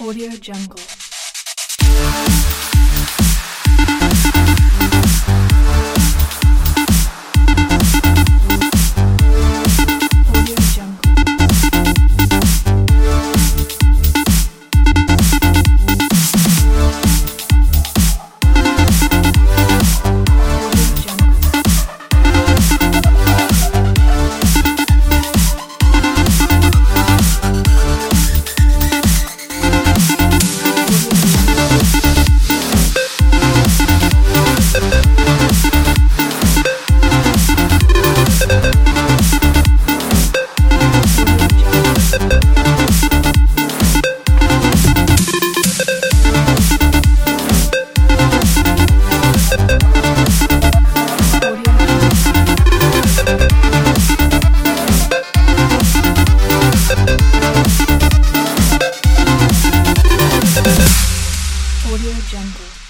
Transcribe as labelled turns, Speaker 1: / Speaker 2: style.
Speaker 1: Audio Jungle. Jungle.